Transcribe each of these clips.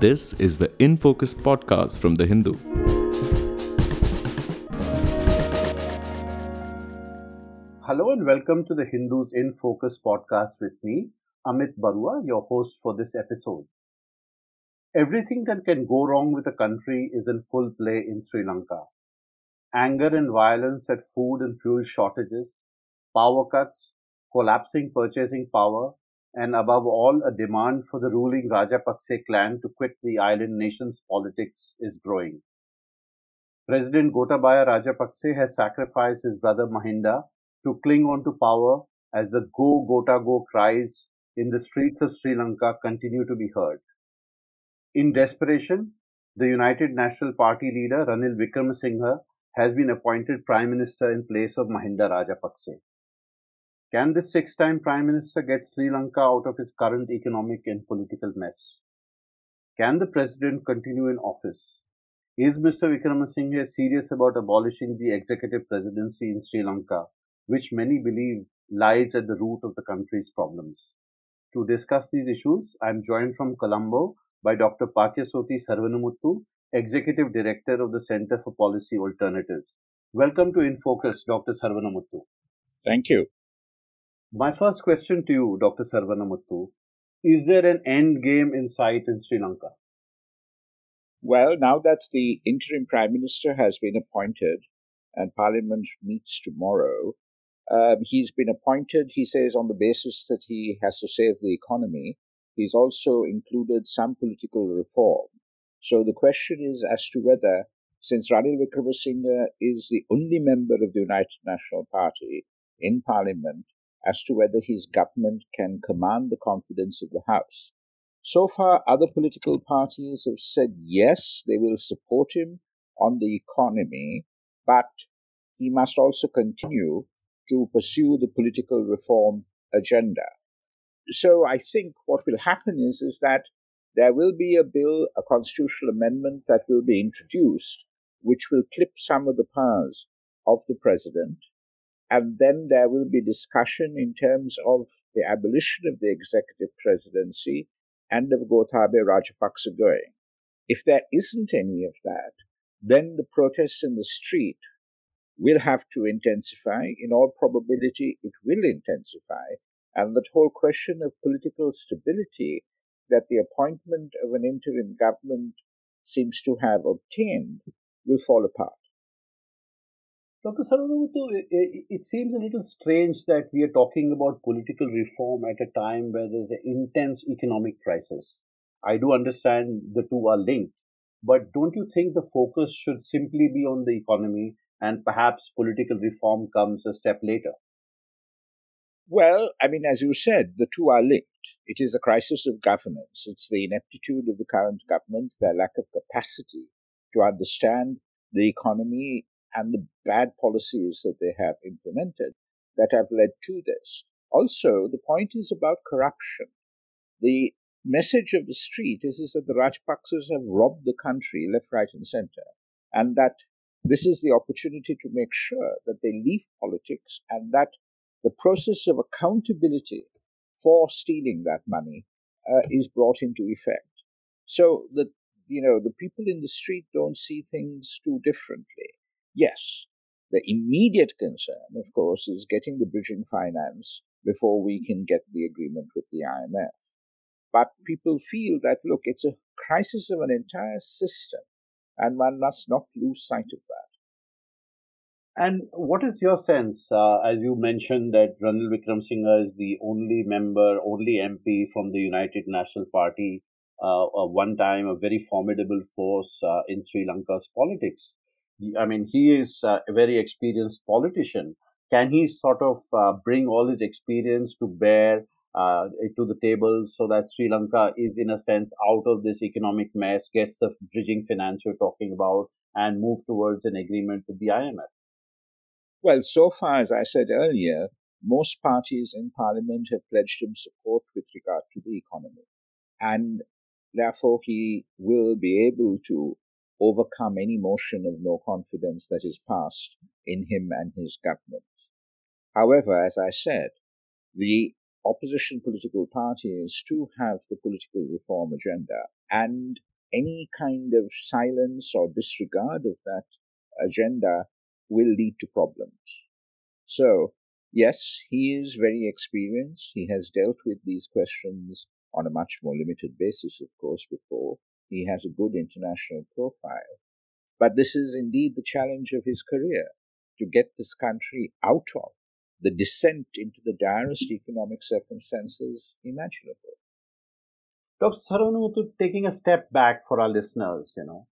This is the In Focus podcast from The Hindu. Hello and welcome to the Hindus in Focus podcast with me, Amit Baruah, your host for this episode. Everything that can go wrong with a country is in full play in Sri Lanka. Anger and violence at food and fuel shortages, power cuts, collapsing purchasing power, and above all, a demand for the ruling Rajapakse clan to quit the island nation's politics is growing. President Gotabaya Rajapakse has sacrificed his brother Mahinda to cling on to power as the Go Gota Go cries in the streets of Sri Lanka continue to be heard. In desperation, the United National Party leader Ranil Wickremesinghe has been appointed Prime Minister in place of Mahinda Rajapakse. Can this six time Prime Minister get Sri Lanka out of its current economic and political mess? Can the President continue in office? Is Mr. Wickremesinghe serious about abolishing the executive presidency in Sri Lanka, which many believe lies at the root of the country's problems? To discuss these issues, I am joined from Colombo by Dr. Paikiasothy Saravanamuttu, Executive Director of the Center for Policy Alternatives. Welcome to In Focus, Dr. Saravanamuttu. Thank you. My first question to you, Dr. Saravanamuttu, is there an end game in sight in Sri Lanka? Well, now that the interim prime minister has been appointed and parliament meets tomorrow, um, he's been appointed, he says, on the basis that he has to save the economy. He's also included some political reform. So the question is as to whether, since Ranil Wickremesinghe is the only member of the United National Party in parliament, as to whether his government can command the confidence of the House. So far, other political parties have said yes, they will support him on the economy, but he must also continue to pursue the political reform agenda. So I think what will happen is, is that there will be a bill, a constitutional amendment that will be introduced, which will clip some of the powers of the president and then there will be discussion in terms of the abolition of the executive presidency and of Gotabaya Rajapaksa going. If there isn't any of that, then the protests in the street will have to intensify. In all probability, it will intensify. And that whole question of political stability that the appointment of an interim government seems to have obtained will fall apart. Dr. Saravanamuttu, it, it seems a little strange that we are talking about political reform at a time where there's an intense economic crisis. I do understand the two are linked, but don't you think the focus should simply be on the economy and perhaps political reform comes a step later? Well, I mean, as you said, the two are linked. It is a crisis of governance. It's the ineptitude of the current government, their lack of capacity to understand the economy and the bad policies that they have implemented that have led to this. Also, the point is about corruption. The message of the street is, is that the Rajapaksas have robbed the country left, right, and center, and that this is the opportunity to make sure that they leave politics and that the process of accountability for stealing that money uh, is brought into effect. So that you know the people in the street don't see things too differently. Yes, the immediate concern, of course, is getting the bridging finance before we can get the agreement with the IMF. But people feel that, look, it's a crisis of an entire system, and one must not lose sight of that. And what is your sense, uh, as you mentioned that Ranil Wickremesinghe is the only member, only MP from the United National Party, uh, one time a very formidable force uh, in Sri Lanka's politics. I mean, he is a very experienced politician. Can he sort of uh, bring all his experience to bear uh, to the table so that Sri Lanka is, in a sense, out of this economic mess, gets the bridging finance you're talking about, and move towards an agreement with the IMF? Well, so far, as I said earlier, most parties in parliament have pledged him support with regard to the economy. And therefore, he will be able to overcome any motion of no confidence that is passed in him and his government. However, as I said, the opposition political parties to have the political reform agenda, and any kind of silence or disregard of that agenda will lead to problems. So, yes, he is very experienced. He has dealt with these questions on a much more limited basis, of course, before. He has a good international profile. But this is indeed the challenge of his career to get this country out of the descent into the direst economic circumstances imaginable. Dr. Saravanamuttu, taking a step back for our listeners, you know,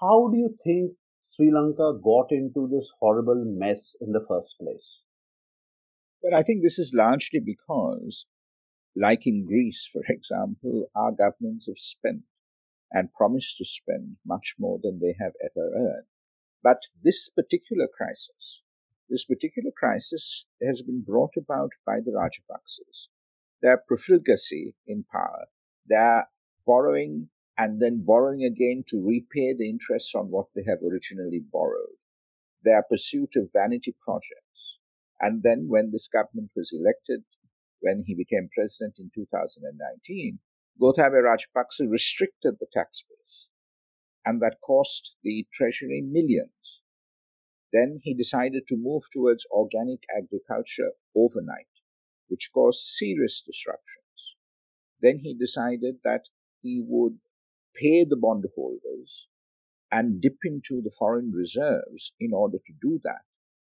how do you think Sri Lanka got into this horrible mess in the first place? Well, I think this is largely because, like in Greece, for example, our governments have spent and promised to spend much more than they have ever earned. But this particular crisis, this particular crisis has been brought about by the Rajapaksas. Their profligacy in power, their borrowing and then borrowing again to repay the interest on what they have originally borrowed, their pursuit of vanity projects. And then when this government was elected, when he became president in 2019, Gotabaya Rajapaksa restricted the tax base, and that cost the treasury millions. Then he decided to move towards organic agriculture overnight, which caused serious disruptions. Then he decided that he would pay the bondholders and dip into the foreign reserves in order to do that.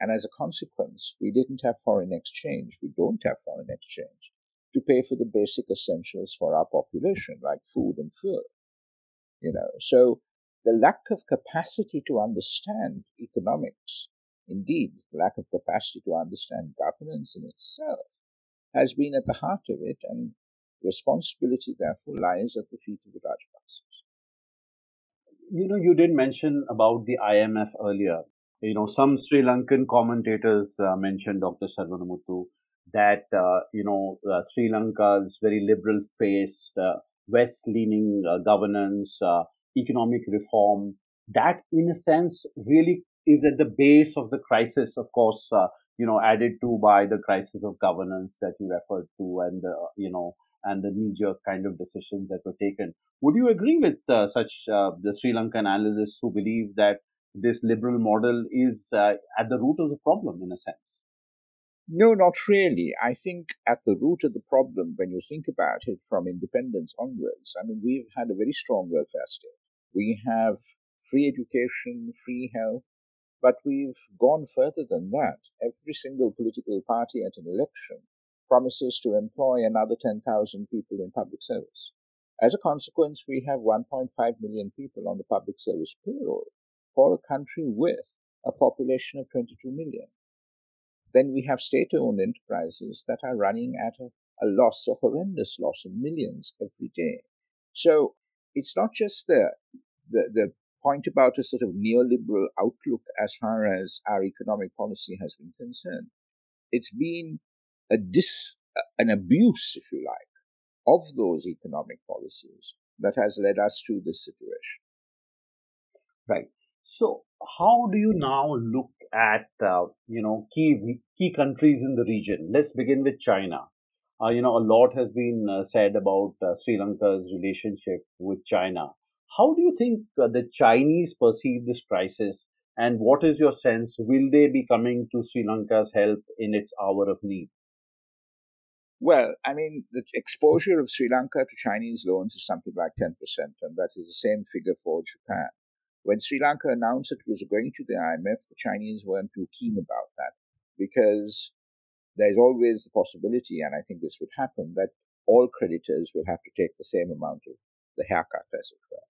And as a consequence, we didn't have foreign exchange. We don't have foreign exchange to pay for the basic essentials for our population, like food and fuel. You know, so the lack of capacity to understand economics, indeed, the lack of capacity to understand governance in itself, has been at the heart of it, and responsibility, therefore, lies at the feet of the Rajapaksas. You know, you did mention about the IMF earlier. You know, some Sri Lankan commentators uh, mentioned Dr. Saravanamuttu that, uh, you know, uh, Sri Lanka's very liberal faced, uh, west leaning governance, economic reform, that in a sense really is at the base of the crisis, of course, uh, you know, added to by the crisis of governance that you referred to and you know, and the knee-jerk kind of decisions that were taken. Would you agree with uh, such uh, the Sri Lankan analysts who believe that this liberal model is at the root of the problem in a sense? No, not really. I think at the root of the problem, when you think about it from independence onwards, I mean, we've had a very strong welfare state. We have free education, free health, but we've gone further than that. Every single political party at an election promises to employ another 10,000 people in public service. As a consequence, we have 1.5 million people on the public service payroll for a country with a population of 22 million. Then we have state owned enterprises that are running at a, a loss, a horrendous loss of millions every day. So it's not just the the, the point about a sort of neoliberal outlook as far as our economic policy has been concerned. It's been a dis, an abuse, if you like, of those economic policies that has led us to this situation. Right. So, how do you now look at uh, you know key key countries in the region? Let's begin with China. Uh, you know, a lot has been uh, said about uh, Sri Lanka's relationship with China. How do you think uh, the Chinese perceive this crisis, and what is your sense? Will they be coming to Sri Lanka's help in its hour of need? Well, I mean, the exposure of Sri Lanka to Chinese loans is something like 10%, and that is the same figure for Japan. When Sri Lanka announced it was going to the IMF, the Chinese weren't too keen about that because there's always the possibility, and I think this would happen, that all creditors will have to take the same amount of the haircut, as it were.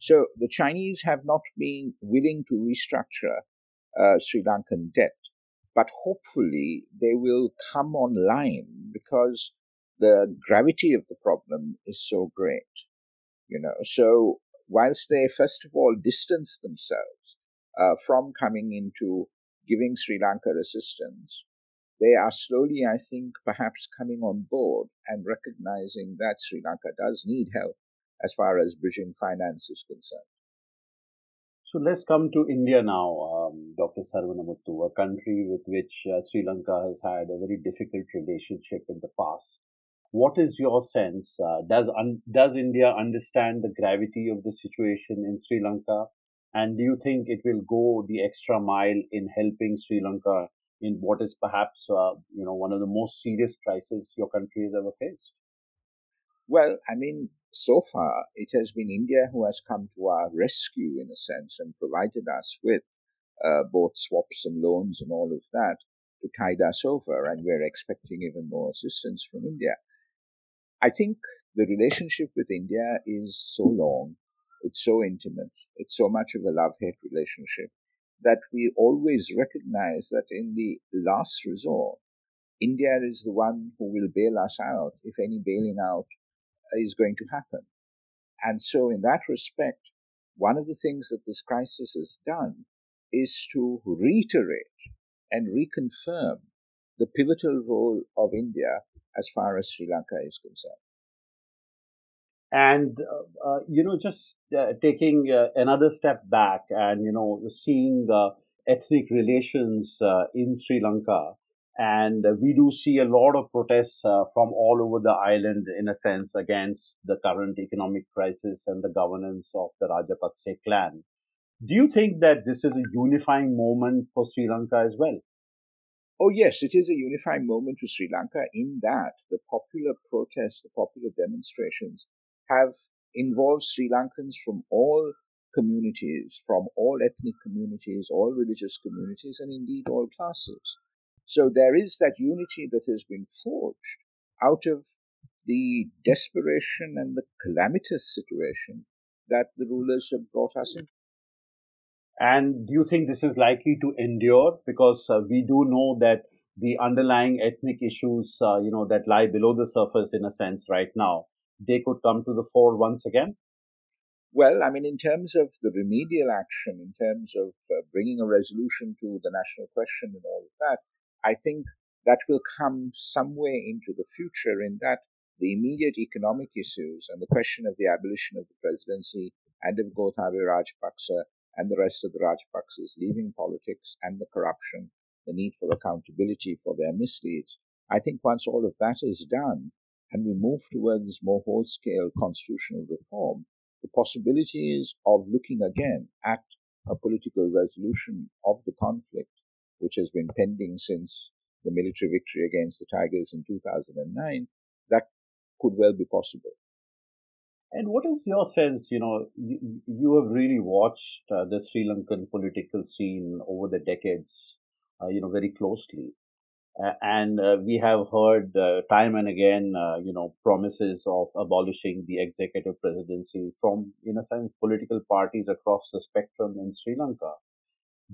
So the Chinese have not been willing to restructure uh, Sri Lankan debt, but hopefully they will come online because the gravity of the problem is so great. You know, so whilst they first of all distance themselves uh, from coming into giving Sri Lanka assistance, they are slowly, I think, perhaps coming on board and recognizing that Sri Lanka does need help as far as bridging finance is concerned. So let's come to India now. Um, Dr. Saravanamuttu, a country with which uh, Sri Lanka has had a very difficult relationship in the past. What is your sense? Uh, does un- does India understand the gravity of the situation in Sri Lanka, and do you think it will go the extra mile in helping Sri Lanka in what is perhaps uh, you know one of the most serious crises your country has ever faced? Well, I mean, so far it has been India who has come to our rescue in a sense and provided us with uh, both swaps and loans and all of that to tide us over, and we're expecting even more assistance from India. I think the relationship with India is so long, it's so intimate, it's so much of a love hate relationship that we always recognize that in the last resort, India is the one who will bail us out if any bailing out is going to happen. And so, in that respect, one of the things that this crisis has done is to reiterate and reconfirm the pivotal role of India as far as Sri Lanka is concerned. And, uh, uh, you know, just uh, taking uh, another step back and, you know, seeing ethnic relations uh, in Sri Lanka. And we do see a lot of protests uh, from all over the island, in a sense, against the current economic crisis and the governance of the Rajapakse clan. Do you think that this is a unifying moment for Sri Lanka as well? Oh, yes, it is a unifying moment for Sri Lanka in that the popular protests, the popular demonstrations have involved Sri Lankans from all communities, from all ethnic communities, all religious communities, and indeed all classes. So there is that unity that has been forged out of the desperation and the calamitous situation that the rulers have brought us in. And do you think this is likely to endure? Because uh, we do know that the underlying ethnic issues, uh, you know, that lie below the surface in a sense right now, they could come to the fore once again? Well, I mean, in terms of the remedial action, in terms of uh, bringing a resolution to the national question and all of that, I think that will come somewhere into the future in that the immediate economic issues and the question of the abolition of the presidency and of Gotabaya Rajapaksa and the rest of the Rajapaksa's leaving politics and the corruption, the need for accountability for their misdeeds. I think once all of that is done and we move towards more whole scale constitutional reform, the possibilities of looking again at a political resolution of the conflict which has been pending since the military victory against the Tigers in 2009, that could well be possible. And what is your sense? You know, you, you have really watched uh, the Sri Lankan political scene over the decades, uh, you know, very closely. Uh, and uh, we have heard uh, time and again, uh, you know, promises of abolishing the executive presidency from, in a sense, political parties across the spectrum in Sri Lanka.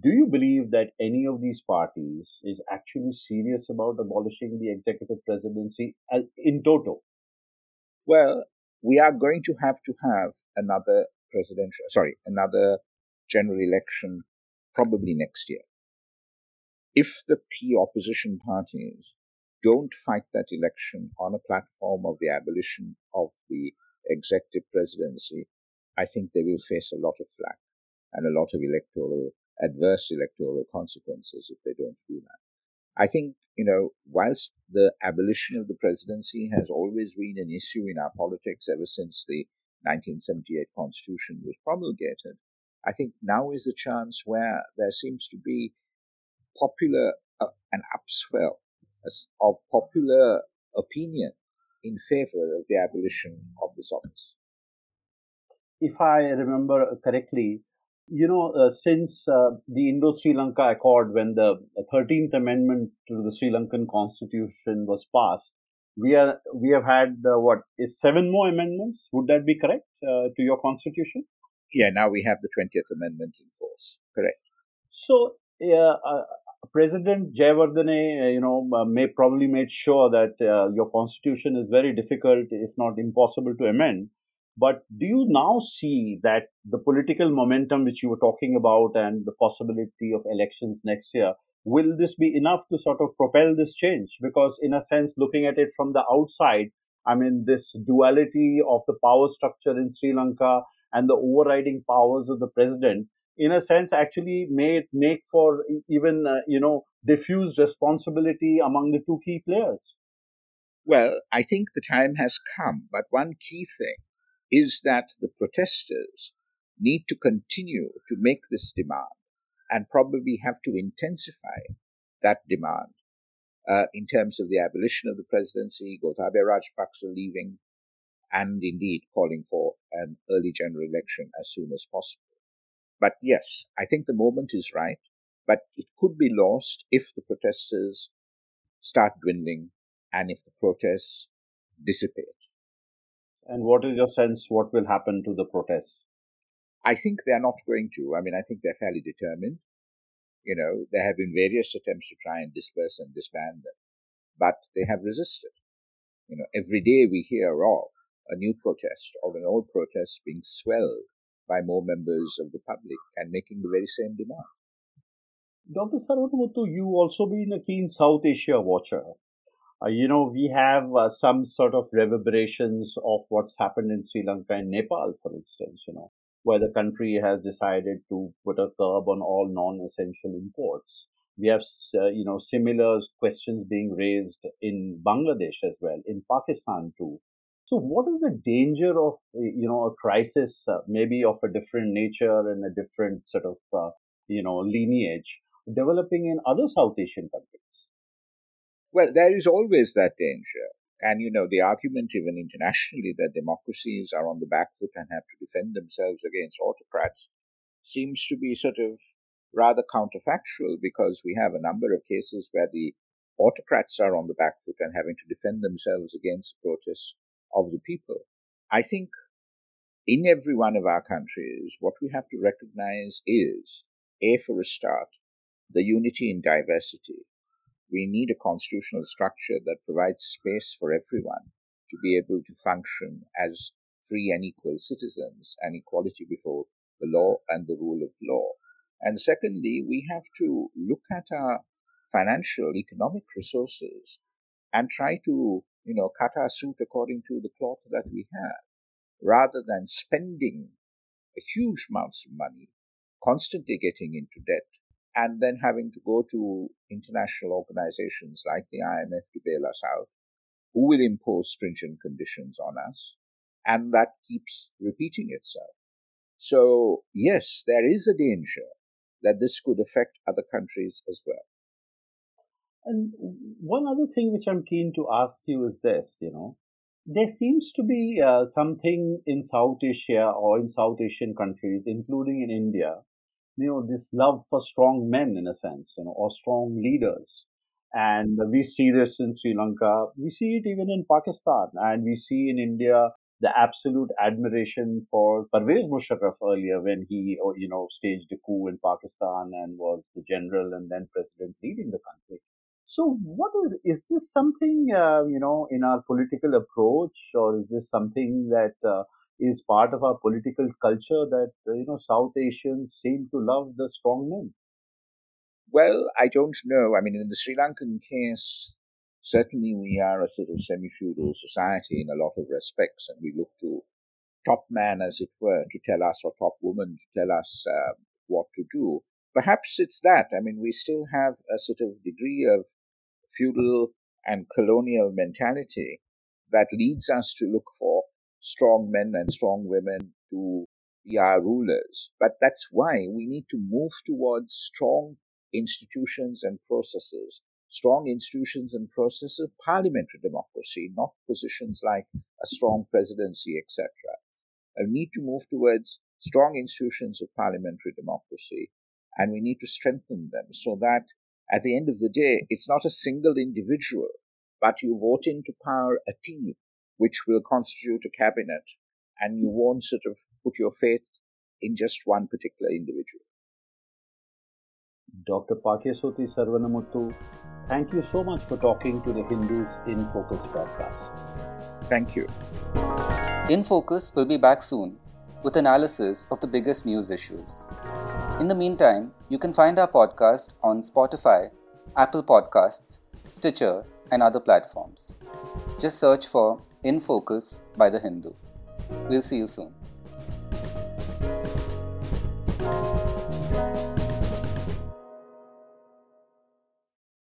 Do you believe that any of these parties is actually serious about abolishing the executive presidency in total? Well, we are going to have to have another presidential, sorry, another general election probably next year. If the key opposition parties don't fight that election on a platform of the abolition of the executive presidency, I think they will face a lot of flack and a lot of electoral adverse electoral consequences if they don't do that. I think, you know, whilst the abolition of the presidency has always been an issue in our politics ever since the 1978 constitution was promulgated, I think now is the chance where there seems to be popular, uh, an upswell of popular opinion in favor of the abolition of this office. If I remember correctly, you know, uh, since uh, the Indo Sri Lanka Accord, when the 13th Amendment to the Sri Lankan Constitution was passed, we are we have had uh, what is seven more amendments. Would that be correct uh, to your constitution? Yeah, now we have the 20th Amendment in force. Correct. So, uh, President Jayawardene, uh, you know, may probably made sure that your constitution is very difficult, if not impossible, to amend but do you now see that the political momentum which you were talking about and the possibility of elections next year, will this be enough to sort of propel this change? Because, in a sense, looking at it from the outside, I mean, this duality of the power structure in Sri Lanka and the overriding powers of the president in a sense, actually made make for even uh, you know diffused responsibility among the two key players. Well, I think the time has come, but one key thing is that the protesters need to continue to make this demand and probably have to intensify that demand uh, in terms of the abolition of the presidency, Gotabaya Rajapaksa leaving, and indeed calling for an early general election as soon as possible. But yes, I think the moment is right, but it could be lost if the protesters start dwindling and if the protests dissipate. And what is your sense what will happen to the protests? I think they're not going to. I mean, I think they're fairly determined. You know, there have been various attempts to try and disperse and disband them, but they have resisted. You know, every day we hear of a new protest or an old protest being swelled by more members of the public and making the very same demand. Dr. Saravanamuttu, you also been a keen South Asia watcher. Uh, you know, we have uh, some sort of reverberations of what's happened in Sri Lanka and Nepal, for instance, you know, where the country has decided to put a curb on all non-essential imports. We have, uh, you know, similar questions being raised in Bangladesh as well, in Pakistan too. So, what is the danger of, you know, a crisis, uh, maybe of a different nature and a different sort of, uh, you know, lineage developing in other South Asian countries? Well, there is always that danger. And, you know, the argument even internationally that democracies are on the back foot and have to defend themselves against autocrats seems to be sort of rather counterfactual because we have a number of cases where the autocrats are on the back foot and having to defend themselves against the protests of the people. I think in every one of our countries, what we have to recognize is, A, for a start, the unity in diversity we need a constitutional structure that provides space for everyone to be able to function as free and equal citizens and equality before the law and the rule of law. And secondly, we have to look at our financial, economic resources and try to, you know, cut our suit according to the cloth that we have, rather than spending huge amounts of money, constantly getting into debt, and then having to go to international organizations like the IMF to bail us out, who will impose stringent conditions on us, and that keeps repeating itself. So, yes, there is a danger that this could affect other countries as well. And one other thing which I'm keen to ask you is this, you know, there seems to be uh, something in South Asia or in South Asian countries, including in India, you know this love for strong men in a sense you know or strong leaders. And we see this in sri lanka. We see it even in pakistan. And we see in india the absolute admiration for Pervez Musharraf earlier when he, oh, you know, staged a coup in Pakistan and was the general and then president leading the country. So, what is is this something uh, you know in our political approach, or is this something that uh, is part of our political culture that uh, you know South Asians seem to love the strong men. Well, I don't know. I mean, in the Sri Lankan case, certainly we are a sort of semi-feudal society in a lot of respects, and we look to top man, as it were, to tell us, or top woman to tell us uh, what to do. Perhaps it's that. I mean, we still have a sort of degree of feudal and colonial mentality that leads us to look for strong men and strong women to be our rulers. But that's why we need to move towards strong institutions and processes, strong institutions and processes of parliamentary democracy, not positions like a strong presidency, etc. We need to move towards strong institutions of parliamentary democracy, and we need to strengthen them so that at the end of the day, it's not a single individual, but you vote into power a team which will constitute a cabinet, and you won't sort of put your faith in just one particular individual. Dr. Paikiasothy Saravanamuttu, thank you so much for talking to the Hindus in Focus podcast. Thank you. In Focus will be back soon with analysis of the biggest news issues. In the meantime, you can find our podcast on Spotify, Apple Podcasts, Stitcher, and other platforms. Just search for in Focus by The Hindu. We'll see you soon.